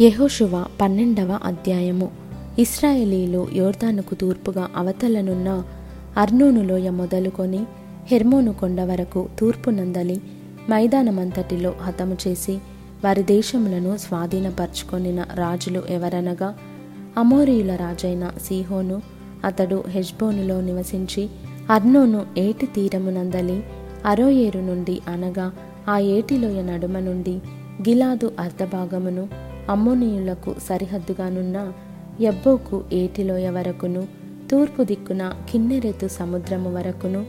యెహోషువ పన్నెండవ అధ్యాయము. ఇస్రాయేలీలు యోర్దానుకు తూర్పుగా అవతలనున్న అర్నోను లోయ మొదలుకొని హెర్మోను కొండ వరకు తూర్పునందలి మైదానమంతటిలో హతము చేసి వారి దేశములను స్వాధీనపరుచుకొనిన రాజులు ఎవరనగా అమోరీయుల రాజైన సీహోను అతడు హెజ్బోనులో నివసించి అర్నోను ఏటి తీరమునందలి అరోయేరు నుండి అనగా ఆ ఏటిలోయ నడుమ నుండి గిలాదు అర్ధభాగమును అమ్మోనీయులకు సరిహద్దుగానున్న ఎబ్బోకు ఏటిలోయ వరకును తూర్పు దిక్కున కిన్నెరెతు సముద్రము వరకును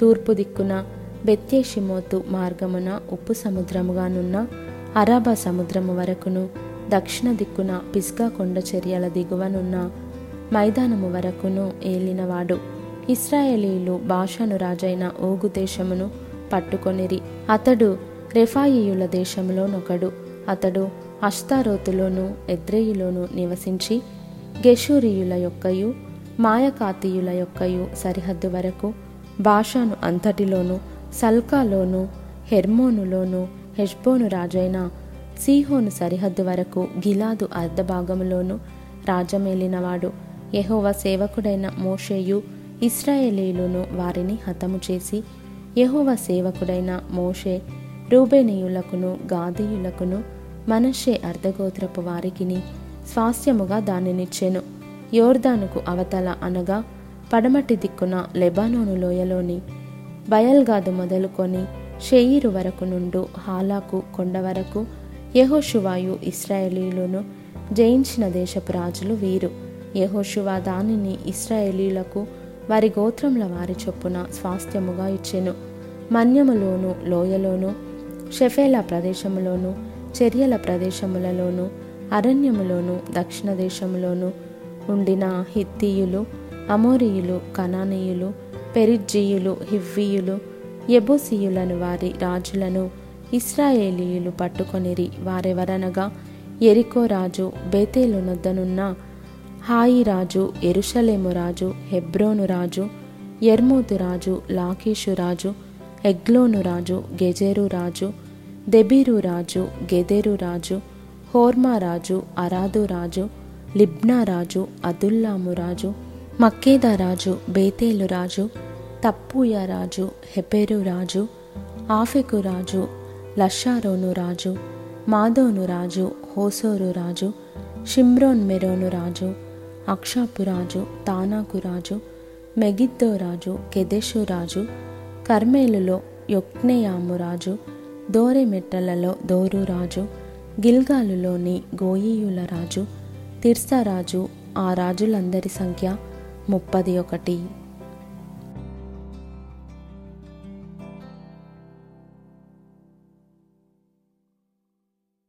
తూర్పు దిక్కున బెత్యేషిమోతు మార్గమున ఉప్పు సముద్రముగానున్న అరాబా సముద్రము వరకును దక్షిణ దిక్కున పిస్గా కొండ చర్యల దిగువనున్న మైదానము వరకును ఏలినవాడు. ఇస్రాయేలీలు భాషను రాజైన ఓగు దేశమును పట్టుకొనిరి అతడు రెఫాయియుల దేశంలోనొకడు అతడు అష్తారోతులోను ఎద్రేయులోను నివసించి గెషూరియుల యొక్కయు మాయకాతీయుల యొక్కయు సరిహద్దు వరకు భాషను అంతటిలోను సల్కాలోను హెర్మోనులోను హెష్బోను రాజైన సీహోను సరిహద్దు వరకు గిలాదు అర్ధభాగములోను రాజమేలినవాడు. యహోవ సేవకుడైన మోషేయు ఇస్రాయేలీలును వారిని హతము చేసి యహోవ సేవకుడైన మోషే రూబేనీయులకును గాదీయులకును మనషే అర్ధగోత్రపు వారికిని స్వాస్థ్యముగా దానినిచ్చెను. యోర్దానుకు అవతల అనగా పడమటి దిక్కున లెబానోను లోయలోని బయల్గాదు మొదలుకొని షెయిరు వరకు నుండు హాలాకు కొండ వరకు యహోషువాయు ఇస్రాయేలీలను జయించిన దేశపు రాజులు వీరు. యహోషువా దానిని ఇస్రాయేలీలకు వారి గోత్రముల వారి చొప్పున స్వాస్థ్యముగా ఇచ్చెను. మన్యములోను లోయలోను షెఫేలా ప్రదేశములోను చర్యల ప్రదేశములలోను అరణ్యములోను దక్షిణ దేశములోను ఉండిన హిత్తీయులు అమోరియులు కనానీయులు పెరిజ్జీయులు హివ్వీయులు ఎబోసీయులను వారి రాజులను ఇస్రాయేలీయులు పట్టుకొనిరి. వారెవరనగా ఎరికో రాజు బేతేలునొద్దనున్న హాయి రాజు ఎరుషలేము రాజు హెబ్రోను రాజు ఎర్మోతు రాజు లాకీషు రాజు ఎగ్లోను రాజు గెజేరు రాజు దెబీరు రాజు గెదెరు రాజు హోర్మా రాజు అరాదు రాజు లిబ్నా రాజు అదుల్లాము రాజు మక్కేదా రాజు బేతేలు రాజు తప్పూయ రాజు హెపెరు రాజు ఆఫెకు రాజు లషారోను రాజు మాధోను రాజు హోసోరు రాజు షిమ్రోన్ మెరోను రాజు అక్షాపు రాజు తానాకు రాజు మెగిద్దో రాజు కెదెషు రాజు కర్మేలులో యొక్నెయాము రాజు దోరెమెట్టలలో దోరు రాజు గిల్గాలులోని గోయీయుల రాజు తిర్సా రాజు ఆ రాజులందరి సంఖ్య ముప్పది ఒకటి.